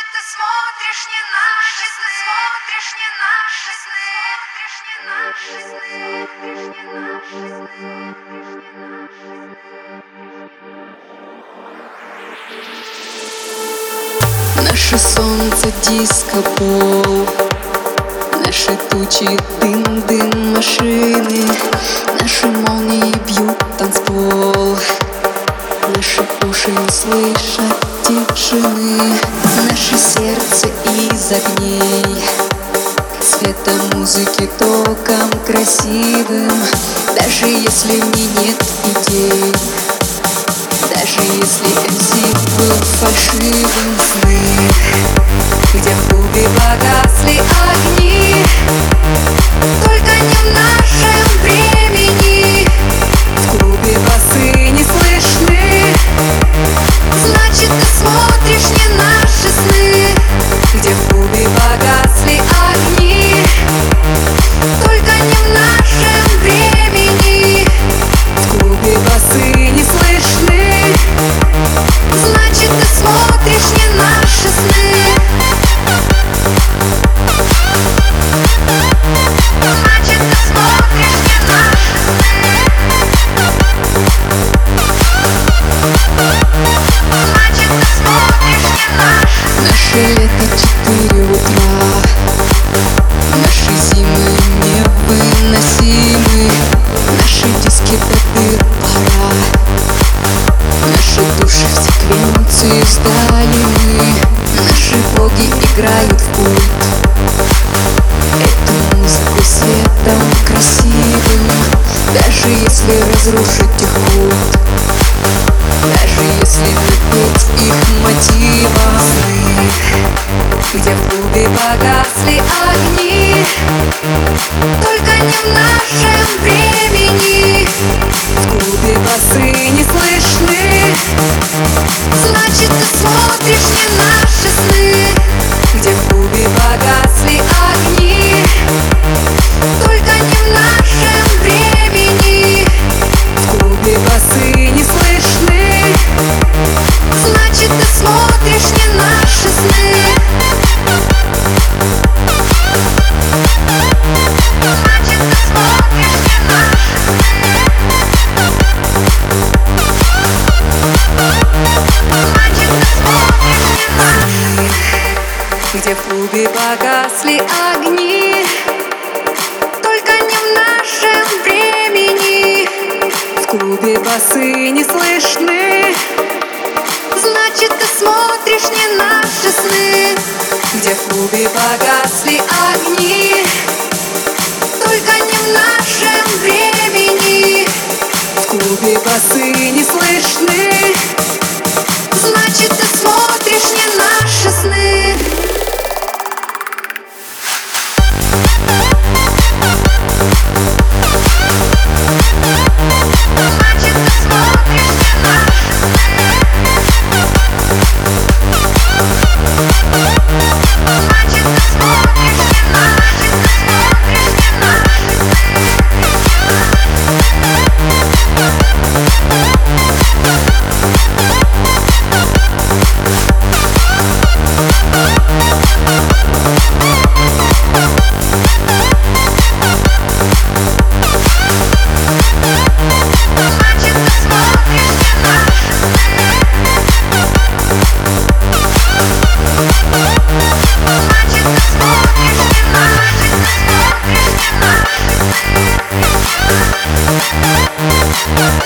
Значит, ты смотришь не наши сны, смотришь не наши сны, смотришь не наши сны, смотришь не наши сны, Наше солнце диско-бол Наши тучи дым-дым машины Наши молнии бьют танцпол Наши уши не Слышат тишины. Наше сердце из огней. Света музыки током красивым. Даже если мне нет идей. Даже если МС был фальшивым. Сны Где в клубе погасли огни Четыре утра Наши зимы невыносимы Наши диски до дыр Наши души в секвенции сдали мы Наши боги играют в пульт Эту музыку светом красивым Даже если разрушить их культ Только не в нашем времени. В клубе басы не слышны Значит, ты смотришь не наши сны. Где в клубе погасли огни Только не в нашем времени. В клубе басы не слышны Значит, ты смотришь не Где в клубе погасли огни Только не в нашем времени. В клубе басы не слышны Значит, ты смотришь не наши сны. Где в клубе погасли огни Только не в нашем времени. В клубе басы не слышны We'll